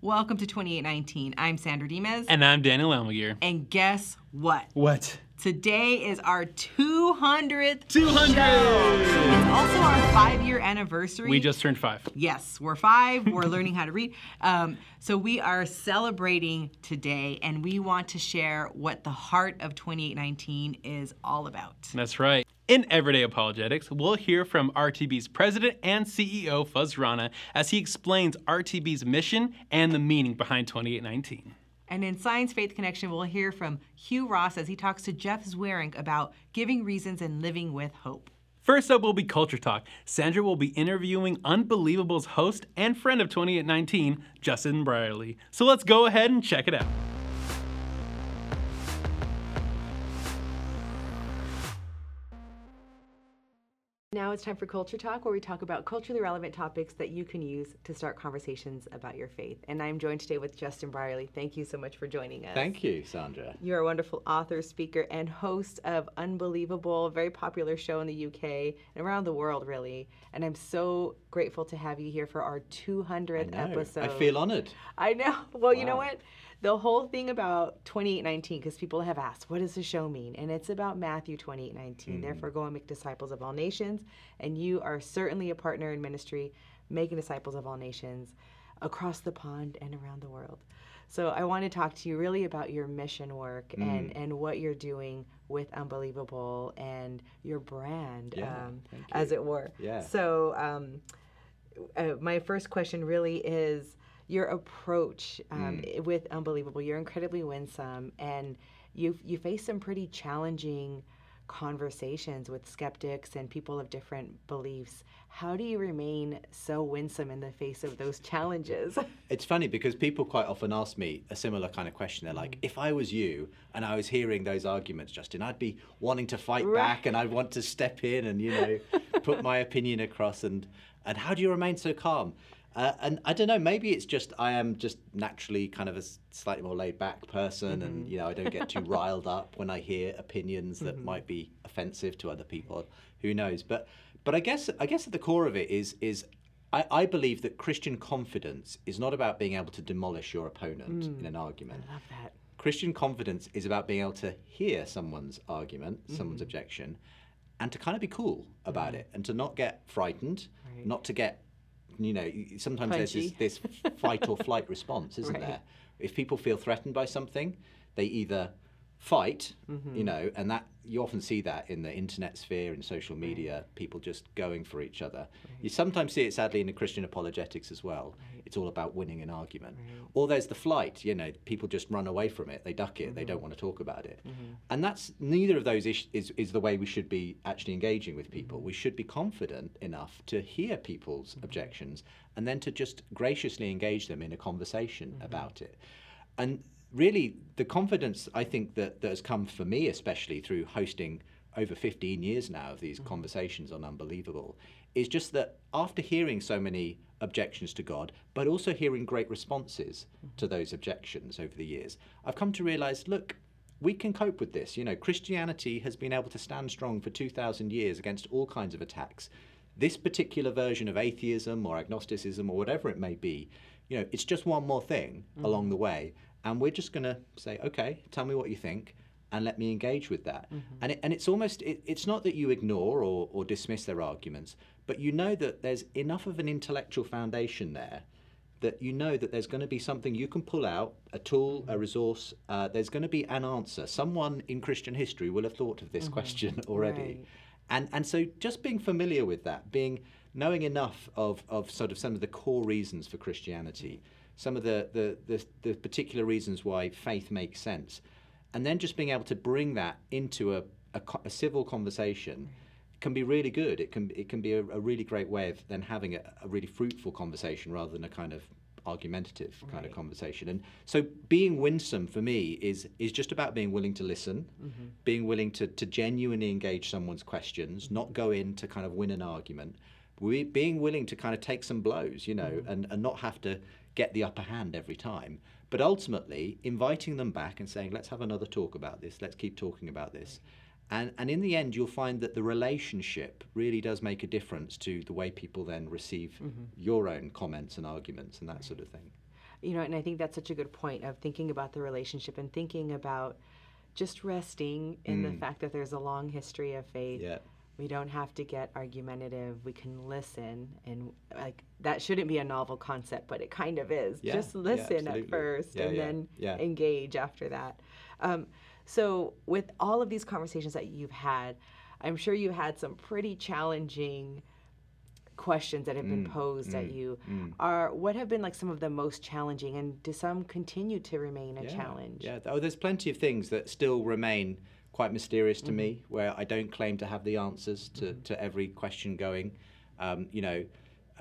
Welcome to 2819. I'm Sandra Dimas. And I'm Daniel Elmagier. And guess what? What? Today is our 200th 200! show. It's also our five year anniversary. We just turned five. Yes, we're five. We're learning how to read. Um, so we are celebrating today, and we want to share what the heart of 2819 is all about. That's right. In Everyday Apologetics, we'll hear from RTB's president and CEO, Fuz Rana, as he explains RTB's mission and the meaning behind 2819. And in Science Faith Connection, we'll hear from Hugh Ross as he talks to Jeff Zweerink about giving reasons and living with hope. First up will be Culture Talk. Sandra will be interviewing Unbelievable's host and friend of 2819, Justin Brierley. So let's go ahead and check it out. Now it's time for Culture Talk, where we talk about culturally relevant topics that you can use to start conversations about your faith. And I'm joined today with Justin Brierley. Thank you so much for joining us. Thank you, Sandra. You're a wonderful author, speaker, and host of Unbelievable, very popular show in the UK and around the world, really. And I'm so grateful to have you here for our 200th I episode. I feel honored. I know. Well, you know what? The whole thing about 2819, because people have asked, what does the show mean? And it's about Matthew 2819. Hmm. Therefore, go and make disciples of all nations. And you are certainly a partner in ministry, making disciples of all nations across the pond and around the world. So I want to talk to you really about your mission work Hmm. and, and what you're doing with Unbelievable and your brand, Yeah, um, thank as it were. Yeah. So um, uh, my first question really is your approach um, Mm. with Unbelievable. You're incredibly winsome, and you you face some pretty challenging conversations with skeptics and people of different beliefs. How do you remain so winsome in the face of those challenges? It's funny because people quite often ask me a similar kind of question. They're Mm. like, if I was you and I was hearing those arguments, Justin, I'd be wanting to fight Right. back and I'd want to step in and, you know, put my opinion across. And, and how do you remain so calm? Uh, and I don't know, maybe it's just I am just naturally kind of a slightly more laid back person and, Mm-hmm. you know, I don't get too riled up when I hear opinions that might be offensive to other people. Who knows? But but I guess I guess at the core of it is is I, I believe that Christian confidence is not about being able to demolish your opponent in an argument. Love that. Christian confidence is about being able to hear someone's argument, someone's objection, and to kind of be cool about it and to not get frightened, Right. not to get, you know, sometimes there's this, this fight or flight response, isn't Right. there? If people feel threatened by something, they either fight, Mm-hmm. you know, and that you often see that in the internet sphere and social media, people just going for each other. You sometimes see it sadly in the Christian apologetics as well. It's all about winning an argument. Mm-hmm. Or there's the flight, you know, people just run away from it, they duck it, they Mm-hmm. don't want to talk about it. Mm-hmm. And that's neither of those is, is, is the way we should be actually engaging with people. Mm-hmm. We should be confident enough to hear people's objections and then to just graciously engage them in a conversation about it. And really, the confidence I think that, that has come for me, especially through hosting over 15 years now of these conversations on Unbelievable, is just that after hearing so many objections to God, but also hearing great responses to those objections over the years, I've come to realize look, we can cope with this. You know, Christianity has been able to stand strong for 2,000 years against all kinds of attacks. This particular version of atheism or agnosticism or whatever it may be, you know, it's just one more thing mm. along the way. And we're just going to say, okay, tell me what you think and let me engage with that. Mm-hmm. And, it, and it's almost, it, it's not that you ignore or, or dismiss their arguments, but you know that there's enough of an intellectual foundation there that you know that there's going to be something you can pull out a tool a mm-hmm. resource uh, there's going to be an answer. Someone in christian history will have thought of this mm-hmm. question already. Right. and and so just being familiar with that being knowing enough of of sort of some of the core reasons for christianity some of the the the, the particular reasons why faith makes sense and then just being able to bring that into a, a, a civil conversation can be really good. It can it can be a, a really great way of then having a, a really fruitful conversation rather than a kind of argumentative kind of conversation. And so being winsome for me is is just about being willing to listen, mm-hmm. being willing to, to genuinely engage someone's questions, not go in to kind of win an argument. We, being willing to kind of take some blows, you know, mm-hmm. and, and not have to get the upper hand every time. But ultimately, inviting them back and saying, let's have another talk about this, let's keep talking about this. And, and in the end, you'll find that the relationship really does make a difference to the way people then receive your own comments and arguments and that sort of thing. you know, and I think that's such a good point of thinking about the relationship and thinking about just resting in the fact that there's a long history of faith. Mm. Yeah. We don't have to get argumentative. We can listen, and like that shouldn't be a novel concept, but it kind of is. Yeah, Just yeah, listen at first, Yeah, and yeah, then yeah. engage after that. Um, so, with all of these conversations that you've had, I'm sure you had some pretty challenging questions that have Mm, been posed at you. Are what have been like some of the most challenging, and do some continue to remain a yeah, challenge? Yeah. Oh, there's plenty of things that still remain quite mysterious to me, Mm-hmm. where I don't claim to have the answers to, to every question going. Um, you know,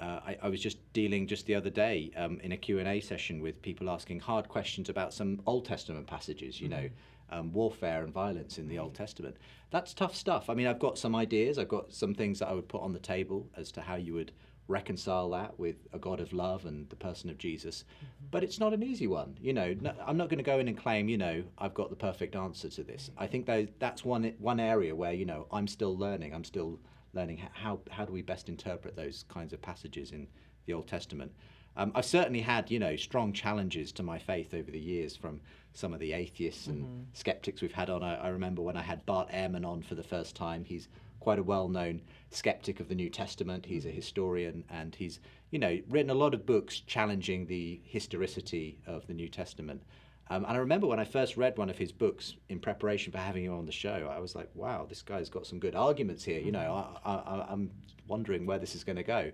uh, I, I was just dealing just the other day um, in a Q&A session with people asking hard questions about some Old Testament passages, you know, um, warfare and violence in the Old Testament. That's tough stuff. I mean, I've got some ideas. I've got some things that I would put on the table as to how you would reconcile that with a God of love and the person of Jesus. But it's not an easy one. You know, no, I'm not going to go in and claim, you know, I've got the perfect answer to this. I think though that's one one area where you know I'm still learning. I'm still learning how how do we best interpret those kinds of passages in the Old Testament. Um, I've certainly had, you know, strong challenges to my faith over the years from some of the atheists and skeptics we've had on. I, I remember when I had Bart Ehrman on for the first time. He's quite a well-known skeptic of the New Testament. He's a historian, and he's, you know, written a lot of books challenging the historicity of the New Testament. Um, and I remember when I first read one of his books in preparation for having him on the show, I was like, "Wow, this guy's got some good arguments here." You know, I, I, I'm wondering where this is going to go.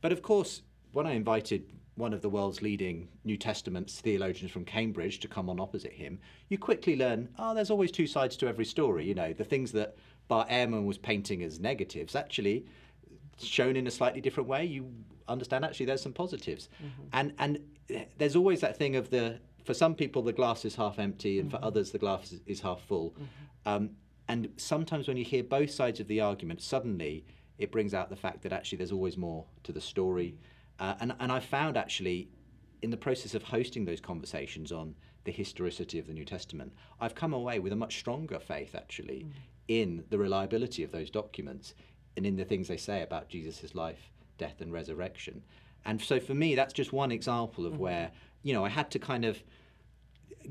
But of course, when I invited one of the world's leading New Testament theologians from Cambridge to come on opposite him, you quickly learn, oh, there's always two sides to every story. You know, the things that Bart Ehrman was painting as negatives, actually, shown in a slightly different way, you understand actually there's some positives. Mm-hmm. And and there's always that thing of the for some people the glass is half empty and for mm-hmm. others the glass is, is half full. Mm-hmm. Um, and sometimes when you hear both sides of the argument, suddenly it brings out the fact that actually there's always more to the story. Uh, and and I found actually in the process of hosting those conversations on the historicity of the New Testament, I've come away with a much stronger faith actually mm. in the reliability of those documents and in the things they say about Jesus' life, death, and resurrection. And so for me, that's just one example of mm-hmm. where, you know, I had to kind of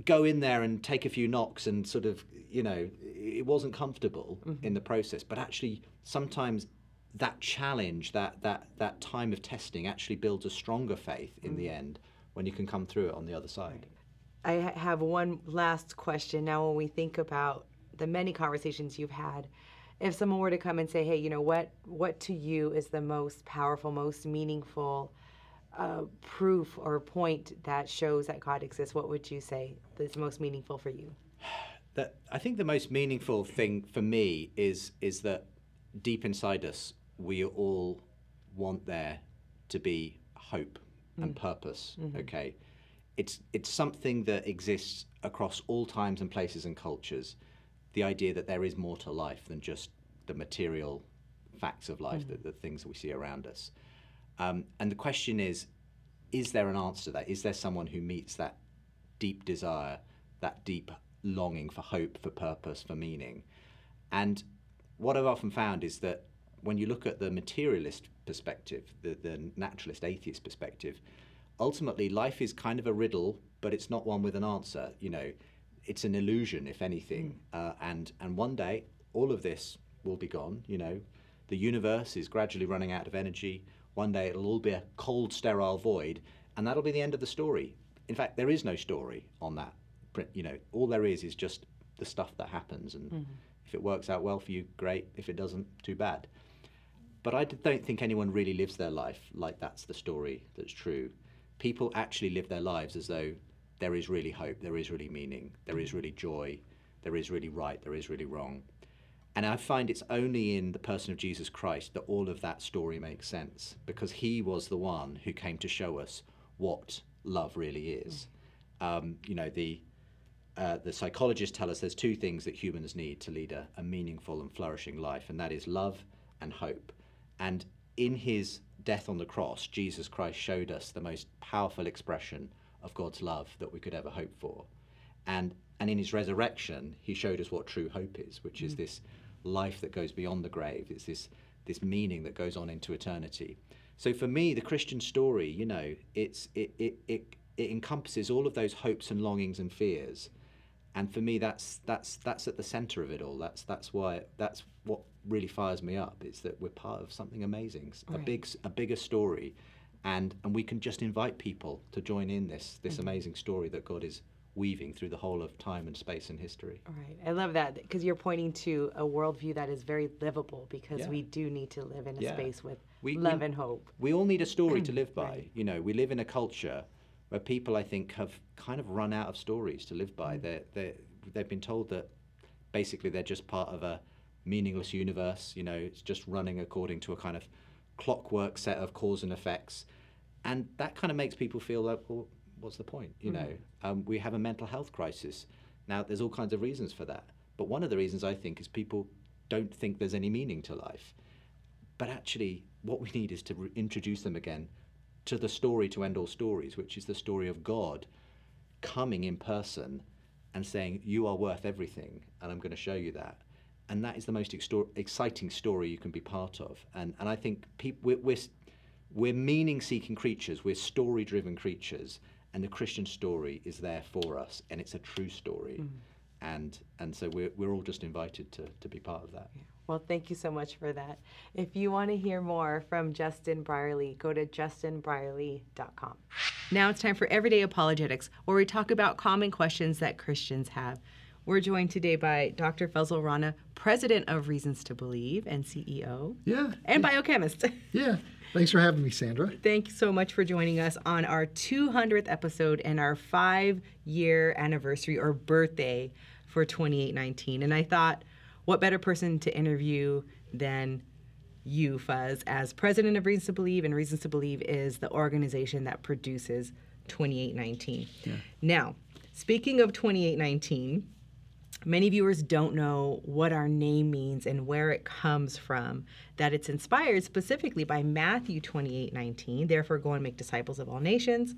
go in there and take a few knocks and sort of, you know, it wasn't comfortable mm-hmm. in the process. But actually, sometimes that challenge, that, that, that time of testing actually builds a stronger faith in the end when you can come through it on the other side. I have one last question. Now, when we think about the many conversations you've had, if someone were to come and say, "Hey, you know what? What to you is the most powerful, most meaningful uh, proof or point that shows that God exists?" What would you say is most meaningful for you? that I think the most meaningful thing for me is is that deep inside us we all want there to be hope and mm. purpose. Mm-hmm. Okay, it's it's something that exists across all times and places and cultures. The idea that there is more to life than just the material facts of life, mm. the, the things that we see around us. Um, and the question is, is there an answer to that? Is there someone who meets that deep desire, that deep longing for hope, for purpose, for meaning? And what I've often found is that when you look at the materialist perspective, the, the naturalist atheist perspective, ultimately life is kind of a riddle, but it's not one with an answer. You know, it's an illusion, if anything. Uh, and and one day, all of this will be gone. You know, the universe is gradually running out of energy. One day, it'll all be a cold, sterile void, and that'll be the end of the story. In fact, there is no story on that. You know, all there is is just the stuff that happens, and if it works out well for you, great. If it doesn't, too bad. But I don't think anyone really lives their life like that's the story that's true. People actually live their lives as though there is really hope, there is really meaning, there is really joy, there is really right, there is really wrong. And I find it's only in the person of Jesus Christ that all of that story makes sense because he was the one who came to show us what love really is. Um, you know, the, uh, the psychologists tell us there's two things that humans need to lead a, a meaningful and flourishing life, and that is love and hope. And in his death on the cross, Jesus Christ showed us the most powerful expression of God's love that we could ever hope for. And, and in his resurrection, he showed us what true hope is, which is mm. this life that goes beyond the grave. It's this, this meaning that goes on into eternity. So for me, the Christian story, you know, it's, it, it, it, it encompasses all of those hopes and longings and fears. And for me, that's that's that's at the center of it all. That's that's why that's what really fires me up. Is that we're part of something amazing, a big, a bigger story, and and we can just invite people to join in this this mm-hmm. amazing story that God is weaving through the whole of time and space and history. Right. I love that because you're pointing to a worldview that is very livable because Yeah. we do need to live in a Yeah. space with We- we- love and hope. We all need a story to live by. Right. You know, we live in a culture where people, I think, have kind of run out of stories to live by. Mm. They're, they're, they've been told that basically they're just part of a meaningless universe. You know, it's just running according to a kind of clockwork set of cause and effects. And that kind of makes people feel like, well, what's the point? You know, um, we have a mental health crisis. Now, there's all kinds of reasons for that. But one of the reasons I think is people don't think there's any meaning to life. But actually, what we need is to re- introduce them again to the story to end all stories, which is the story of God coming in person and saying, You are worth everything, and I'm going to show you that. And that is the most extor- exciting story you can be part of. And, and I think peop- we're, we're, we're meaning seeking creatures, we're story driven creatures, and the Christian story is there for us, and it's a true story. Mm-hmm. And, and so we're, we're all just invited to, to be part of that. Well, thank you so much for that. If you want to hear more from Justin Brierley, go to justinbrierley.com. Now it's time for Everyday Apologetics, where we talk about common questions that Christians have. We're joined today by Dr. Fazale Rana, president of Reasons to Believe and CEO, Yeah. and biochemist. Yeah. Thanks for having me, Sandra. Thank you so much for joining us on our 200th episode and our five year anniversary or birthday for 2819. And I thought, what better person to interview than you, Fuz, as president of Reasons to Believe? And Reasons to Believe is the organization that produces 2819. Yeah. Now, speaking of 2819, Many viewers don't know what our name means and where it comes from, that it's inspired specifically by Matthew 28 19, therefore go and make disciples of all nations.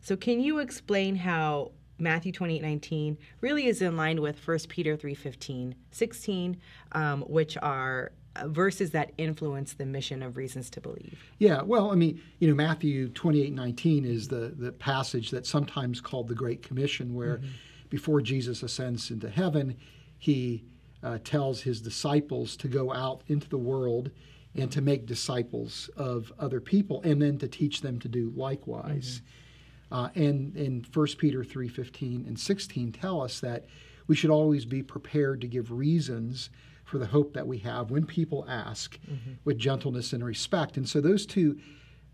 So, can you explain how Matthew 28 19 really is in line with 1 Peter 3 15, 16, um, which are uh, verses that influence the mission of Reasons to Believe? Yeah, well, I mean, you know, Matthew 28 19 is the, the passage that's sometimes called the Great Commission, where before Jesus ascends into heaven, he uh, tells his disciples to go out into the world and to make disciples of other people and then to teach them to do likewise. Uh, and in 1 Peter 3:15 and 16 tell us that we should always be prepared to give reasons for the hope that we have when people ask with gentleness and respect. And so those two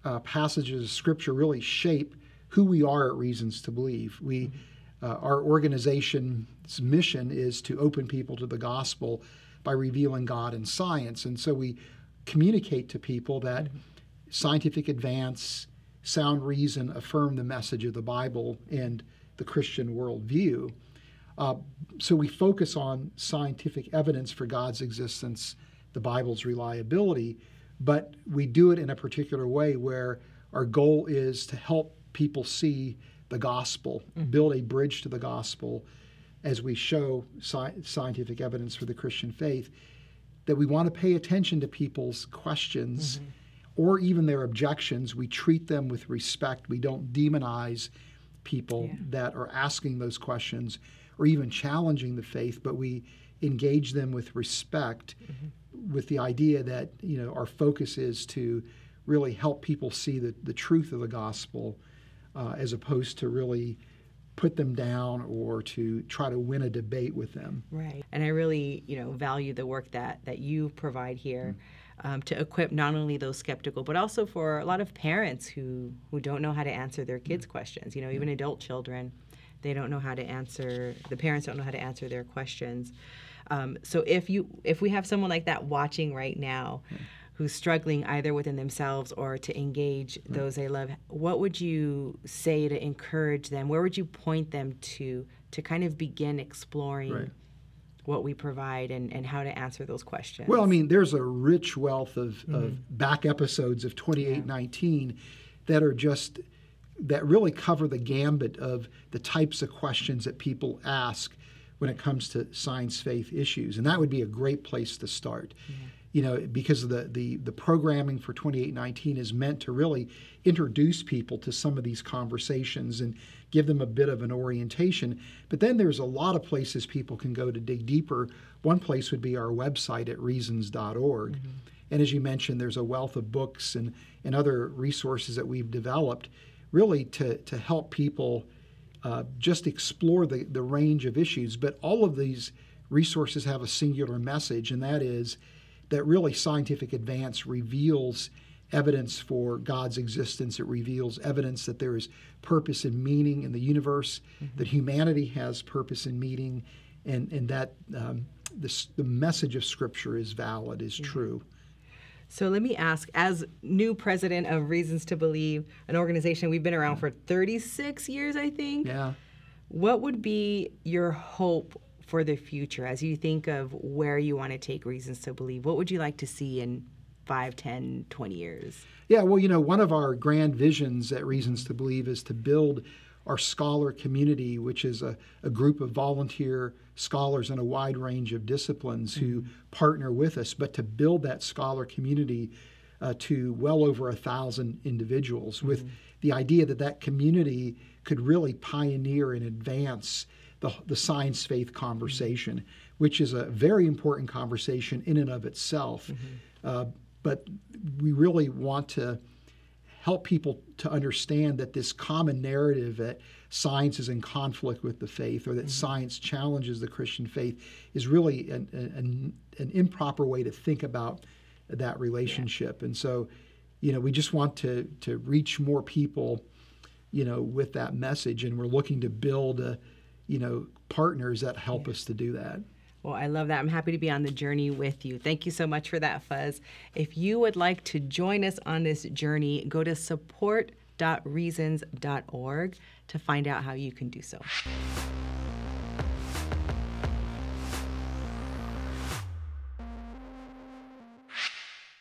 uh, passages of scripture really shape who we are at Reasons to Believe. We uh, our organization's mission is to open people to the gospel by revealing God in science. And so we communicate to people that scientific advance, sound reason affirm the message of the Bible and the Christian worldview. Uh, so we focus on scientific evidence for God's existence, the Bible's reliability, but we do it in a particular way where our goal is to help people see the gospel, mm-hmm. build a bridge to the gospel as we show sci- scientific evidence for the Christian faith, that we want to pay attention to people's questions mm-hmm. or even their objections. We treat them with respect. We don't demonize people that are asking those questions or even challenging the faith, but we engage them with respect mm-hmm. with the idea that you know our focus is to really help people see the, the truth of the gospel uh, as opposed to really put them down or to try to win a debate with them. Right. And I really, you know, value the work that that you provide here um, to equip not only those skeptical, but also for a lot of parents who who don't know how to answer their kids' questions. You know, even adult children, they don't know how to answer. The parents don't know how to answer their questions. Um, so if you if we have someone like that watching right now. Who's struggling either within themselves or to engage mm-hmm. those they love? What would you say to encourage them? Where would you point them to to kind of begin exploring Right. what we provide and, and how to answer those questions. Well, I mean, there's a rich wealth of, of mm-hmm. back episodes of 2819 that are just that really cover the gambit of the types of questions that people ask when it comes to science faith issues, and that would be a great place to start. You know, because of the, the, the programming for 2819 is meant to really introduce people to some of these conversations and give them a bit of an orientation. But then there's a lot of places people can go to dig deeper. One place would be our website at reasons.org. Mm-hmm. And as you mentioned, there's a wealth of books and, and other resources that we've developed really to, to help people uh, just explore the, the range of issues. But all of these resources have a singular message, and that is that really scientific advance reveals evidence for God's existence. It reveals evidence that there is purpose and meaning in the universe, mm-hmm. that humanity has purpose and meaning, and, and that um, this, the message of Scripture is valid, is mm-hmm. true. So let me ask, as new president of Reasons to Believe, an organization we've been around for 36 years, I think. Yeah. What would be your hope for the future as you think of where you want to take Reasons to Believe? What would you like to see in 5, 10, 20 years? Yeah, well, you know, one of our grand visions at Reasons to Believe is to build our scholar community, which is a, a group of volunteer scholars in a wide range of disciplines mm-hmm. who partner with us, but to build that scholar community uh, to well over a thousand individuals mm-hmm. with the idea that that community could really pioneer and advance the, the science faith conversation, which is a very important conversation in and of itself. Mm-hmm. Uh, but we really want to help people to understand that this common narrative that science is in conflict with the faith or that mm-hmm. science challenges the Christian faith is really an, an, an, improper way to think about that relationship. Yeah. And so, you know, we just want to, to reach more people, you know, with that message. And we're looking to build, a, you know, partners that help yeah. us to do that. Well, I love that. I'm happy to be on the journey with you. Thank you so much for that, Fuz. If you would like to join us on this journey, go to support.reasons.org to find out how you can do so.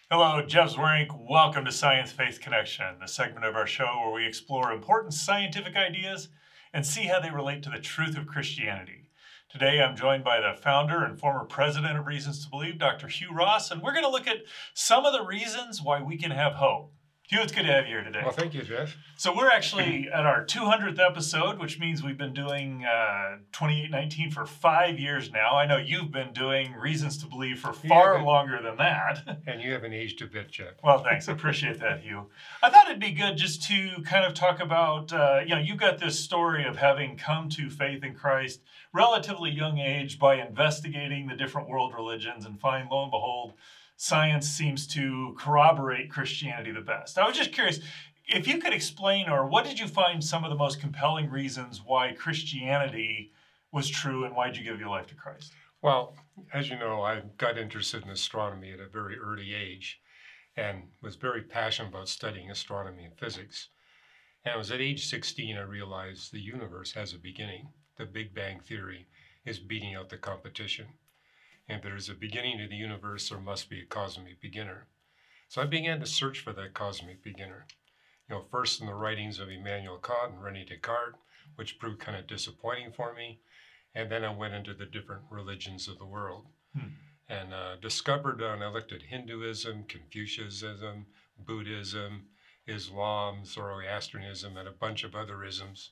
Hello, Jeff Zweerink. Welcome to Science Faith Connection, the segment of our show where we explore important scientific ideas and see how they relate to the truth of Christianity. Today, I'm joined by the founder and former president of Reasons to Believe, Dr. Hugh Ross, and we're going to look at some of the reasons why we can have hope. Hugh, it's good to have you here today. Well, thank you, Jeff. So we're actually at our 200th episode, which means we've been doing uh, 2819 for five years now. I know you've been doing Reasons to Believe for far longer than that. And you haven't aged a bit, Jeff. Well, thanks. I appreciate that, Hugh. I thought it'd be good just to kind of talk about, uh, you know, you've got this story of having come to faith in Christ relatively young age by investigating the different world religions and find, lo and behold, science seems to corroborate Christianity the best. I was just curious if you could explain, or what did you find some of the most compelling reasons why Christianity was true and why did you give your life to Christ? Well, as you know, I got interested in astronomy at a very early age and was very passionate about studying astronomy and physics. And it was at age 16 I realized the universe has a beginning. The Big Bang Theory is beating out the competition and there is a beginning to the universe, there must be a cosmic beginner. So I began to search for that cosmic beginner. You know, first in the writings of Immanuel Kant and Rene Descartes, which proved kind of disappointing for me. And then I went into the different religions of the world hmm. and uh, discovered and I looked at Hinduism, Confucianism, Buddhism, Islam, Zoroastrianism, and a bunch of other isms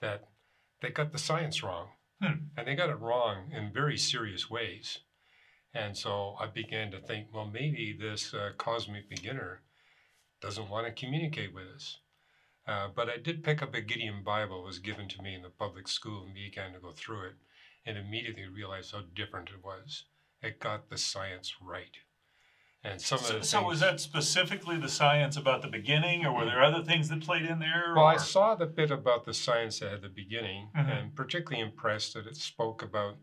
that they got the science wrong. Hmm. And they got it wrong in very serious ways. And so I began to think, well, maybe this uh, cosmic beginner doesn't want to communicate with us. Uh, but I did pick up a Gideon Bible, was given to me in the public school, and began to go through it, and immediately realized how different it was. It got the science right. And some so, of the so things, was that specifically the science about the beginning, or were there other things that played in there? Well, or? I saw the bit about the science at the beginning, mm-hmm. and particularly impressed that it spoke about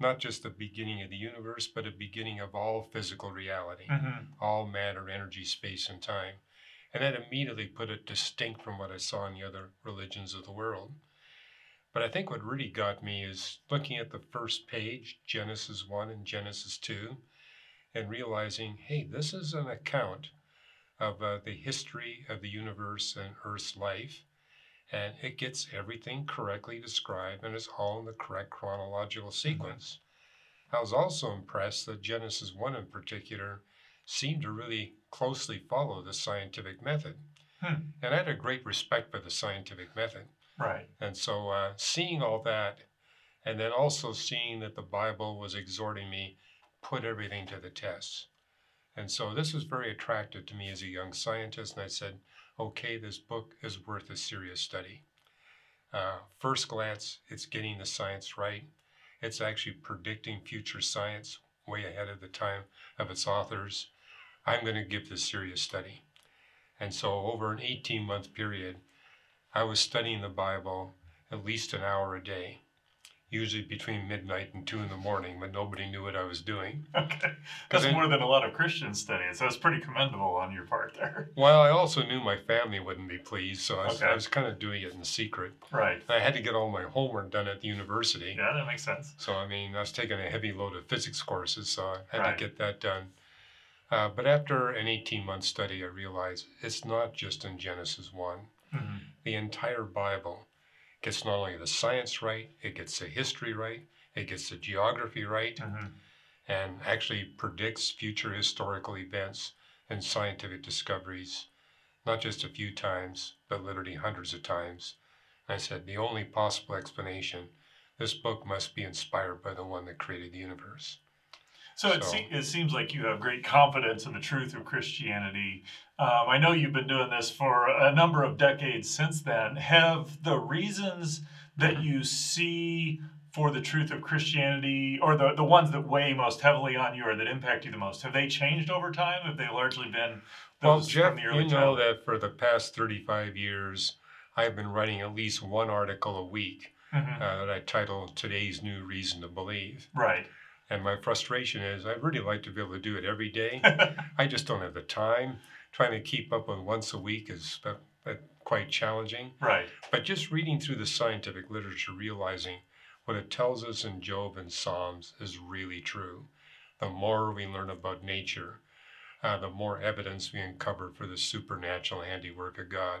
not just the beginning of the universe, but a beginning of all physical reality, mm-hmm. all matter, energy, space, and time. And that immediately put it distinct from what I saw in the other religions of the world. But I think what really got me is looking at the first page, Genesis 1 and Genesis 2 and realizing, hey, this is an account of uh, the history of the universe and Earth's life. And it gets everything correctly described and it's all in the correct chronological mm-hmm. sequence. Mm-hmm. I was also impressed that Genesis 1 in particular seemed to really closely follow the scientific method. Hmm. And I had a great respect for the scientific method. Right. And so uh, seeing all that, and then also seeing that the Bible was exhorting me, put everything to the test. And so this was very attractive to me as a young scientist. And I said, okay, this book is worth a serious study. Uh, first glance, it's getting the science right. It's actually predicting future science way ahead of the time of its authors. I'm going to give this serious study. And so, over an 18 month period, I was studying the Bible at least an hour a day, usually between midnight and 2 in the morning, but nobody knew what I was doing. Okay. That's more than a lot of Christians study. So it's pretty commendable on your part there. Well, I also knew my family wouldn't be pleased, so I was, I was kind of doing it in secret. Right. I had to get all my homework done at the university. Yeah, that makes sense. So, I mean, I was taking a heavy load of physics courses, so I had Right. to get that done. Uh, but after an 18 month study, I realized it's not just in Genesis 1. Mhm. The entire Bible gets not only the science right, it gets the history right, it gets the geography right, Mhm. and actually predicts future historical events and scientific discoveries, not just a few times, but literally hundreds of times. I said, the only possible explanation this book must be inspired by the one that created the universe. So it, se- it seems like you have great confidence in the truth of Christianity. Um, I know you've been doing this for a number of decades since then. Have the reasons that you see for the truth of Christianity, or the, the ones that weigh most heavily on you or that impact you the most, have they changed over time? Have they largely been Well, those Jeff, from the early you know childhood? that for the past 35 years, I've been writing at least one article a week Mhm. uh, that I title Today's New Reason to Believe. Right. And my frustration is I'd really like to be able to do it every day. I just don't have the time. Trying to keep up with once a week is uh, uh, quite challenging. right. But just reading through the scientific literature, realizing what it tells us in Job and Psalms is really true. The more we learn about nature, uh, the more evidence we uncover for the supernatural handiwork of God.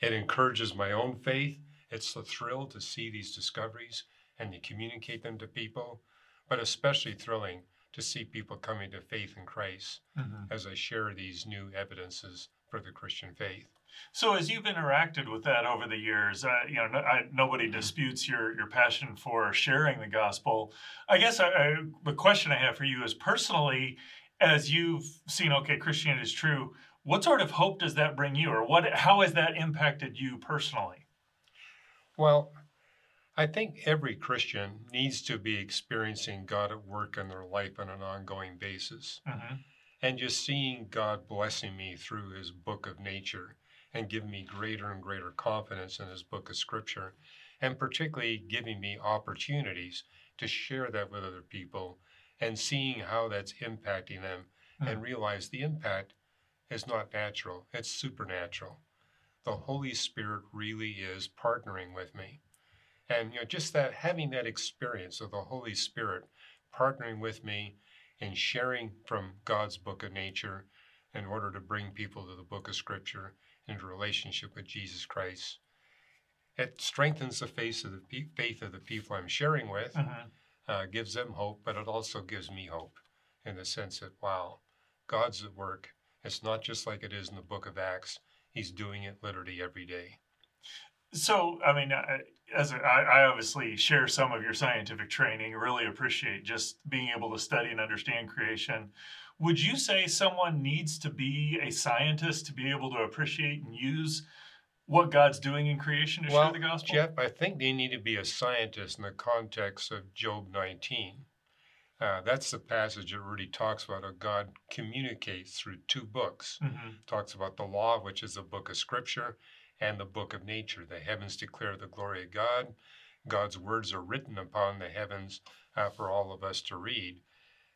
It encourages my own faith. It's a thrill to see these discoveries and to communicate them to people, but especially thrilling to see people coming to faith in Christ Mhm. as I share these new evidences for the Christian faith. So as you've interacted with that over the years, uh, you know, no, I, nobody disputes your your passion for sharing the gospel. I guess I, I, the question I have for you is personally, as you've seen, okay, Christianity is true. What sort of hope does that bring you, or what? How has that impacted you personally? Well, I think every Christian needs to be experiencing God at work in their life on an ongoing basis. hmm And just seeing God blessing me through his book of nature and giving me greater and greater confidence in his book of scripture, and particularly giving me opportunities to share that with other people and seeing how that's impacting them and realize the impact is not natural, it's supernatural. The Holy Spirit really is partnering with me. And you know, just that having that experience of the Holy Spirit partnering with me and sharing from God's book of nature in order to bring people to the book of scripture into relationship with Jesus Christ. It strengthens the faith of the pe- faith of the people I'm sharing with, hmm uh, gives them hope, but it also gives me hope in the sense that, wow, God's at work. It's not just like it is in the book of Acts. He's doing it literally every day. So, I mean, I- as a, I, I obviously share some of your scientific training, really appreciate just being able to study and understand creation. Would you say someone needs to be a scientist to be able to appreciate and use what God's doing in creation to share the gospel? Jeff, I think they need to be a scientist in the context of Job 19. Uh, that's the passage that really talks about how God communicates through two books. hmm talks about the law, which is a book of scripture, and the book of nature. The heavens declare the glory of God. God's words are written upon the heavens uh, for all of us to read.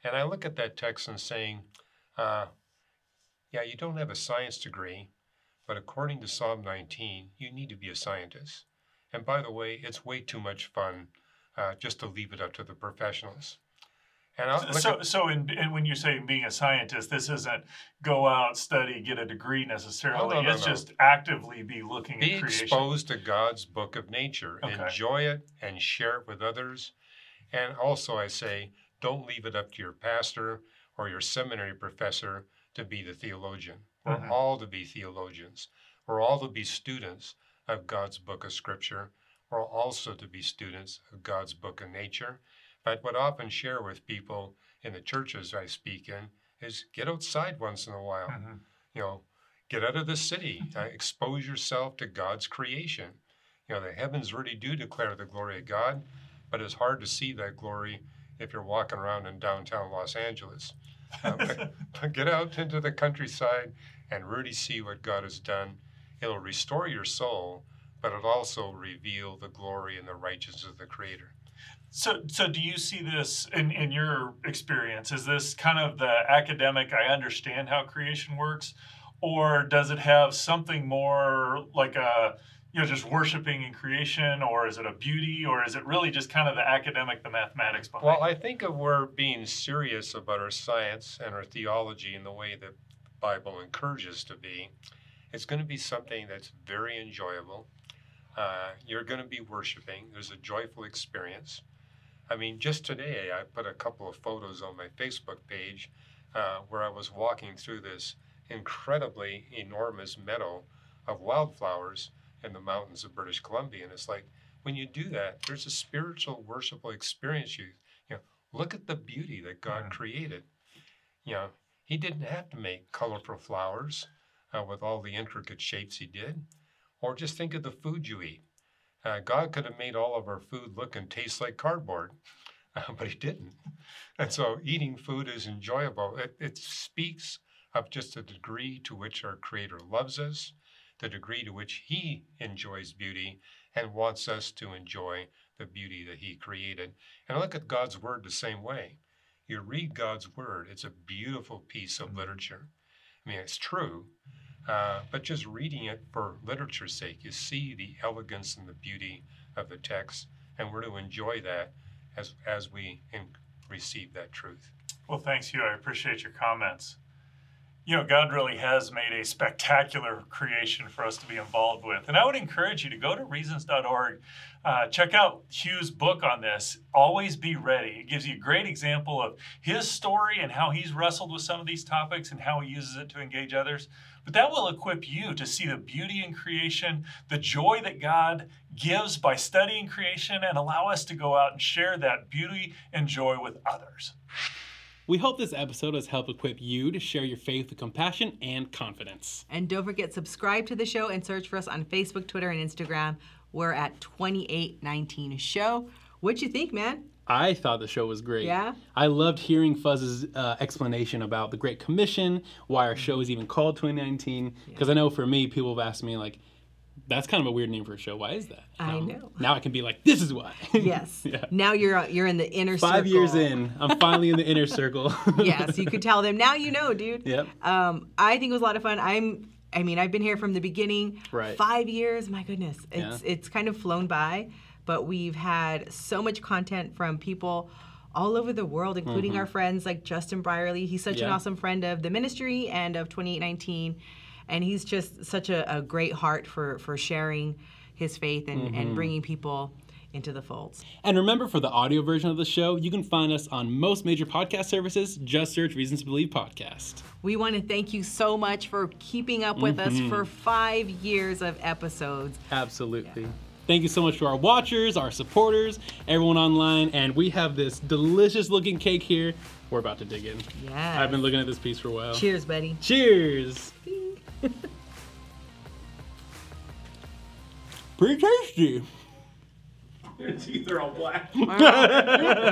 And I look at that text and saying, uh, yeah, you don't have a science degree, but according to Psalm 19, you need to be a scientist. And by the way, it's way too much fun uh, just to leave it up to the professionals. And I'll So, at- so in, and when you say being a scientist, this isn't go out, study, get a degree necessarily. No, no, it's no. just actively be looking Be at creation. exposed to God's book of nature. Okay. Enjoy it and share it with others. And also, I say, don't leave it up to your pastor or your seminary professor to be the theologian. We're mm-hmm. all to be theologians. We're all to be students of God's book of Scripture. We're also to be students of God's book of nature. But what I often share with people in the churches I speak in is get outside once in a while. Mhm. You know, get out of the city, uh, expose yourself to God's creation. You know, the heavens really do declare the glory of God, but it's hard to see that glory if you're walking around in downtown Los Angeles. Uh, but, but get out into the countryside and really see what God has done. It'll restore your soul, but it'll also reveal the glory and the righteousness of the Creator. So, so do you see this in, in your experience? Is this kind of the academic, I understand how creation works, or does it have something more like a, you know, just worshiping in creation, or is it a beauty, or is it really just kind of the academic, the mathematics behind Well. I think if we're being serious about our science and our theology in the way that the Bible encourages to be, it's going to be something that's very enjoyable. Uh, you're going to be worshiping. There's a joyful experience. I mean, just today, I put a couple of photos on my Facebook page uh, where I was walking through this incredibly enormous meadow of wildflowers in the mountains of British Columbia. And it's like, when you do that, there's a spiritual, worshipful experience. You, you know, look at the beauty that God Mhm. created. You know, He didn't have to make colorful flowers uh, with all the intricate shapes He did, or just think of the food you eat. Uh, God could have made all of our food look and taste like cardboard, uh, but He didn't. And so, eating food is enjoyable. It, it speaks of just the degree to which our Creator loves us, the degree to which He enjoys beauty, and wants us to enjoy the beauty that He created. And I look at God's Word the same way. You read God's Word, it's a beautiful piece of literature. I mean, it's true, uh, but just reading it for literature's sake, you see the elegance and the beauty of the text, and we're to enjoy that as, as we in, receive that truth. Well, thanks, Hugh. I appreciate your comments. You know, God really has made a spectacular creation for us to be involved with. And I would encourage you to go to reasons.org, uh, check out Hugh's book on this, Always Be Ready. It gives you a great example of his story and how he's wrestled with some of these topics and how he uses it to engage others. But that will equip you to see the beauty in creation, the joy that God gives by studying creation, and allow us to go out and share that beauty and joy with others. We hope this episode has helped equip you to share your faith with compassion and confidence. And don't forget, subscribe to the show and search for us on Facebook, Twitter, and Instagram. We're at 2819 Show. What'd you think, man? I thought the show was great. Yeah? I loved hearing Fuz's uh, explanation about the Great Commission, why our show is even called 2019. Because I know for me, people have asked me, like, that's kind of a weird name for a show. Why is that? I Um, know. Now I can be like, this is why. Yes. yeah. Now you're uh, you're in the inner circle. Five years in, I'm finally in the inner circle. yes, you could tell them. Now you know, dude. Yep. Um, I think it was a lot of fun. I'm. I mean, I've been here from the beginning. Right. Five years. My goodness, Yeah. it's it's kind of flown by, but we've had so much content from people all over the world, including our friends like Justin Brierley. He's such an Mm-hmm. Awesome friend of the ministry and of 2819, and he's just such a, a great heart for for sharing his faith and, Mm-hmm. and bringing people into the folds. And remember, for the audio version of the show, you can find us on most major podcast services. Just search Reasons to Believe Podcast. We want to thank you so much for keeping up with us for five years of episodes. Absolutely. Thank you so much to our watchers, our supporters, everyone online, and we have this delicious looking cake here. We're about to dig in. Yes. I've been looking at this piece for a while. Cheers, buddy. Cheers. Pretty tasty. Their teeth are all black. Wow.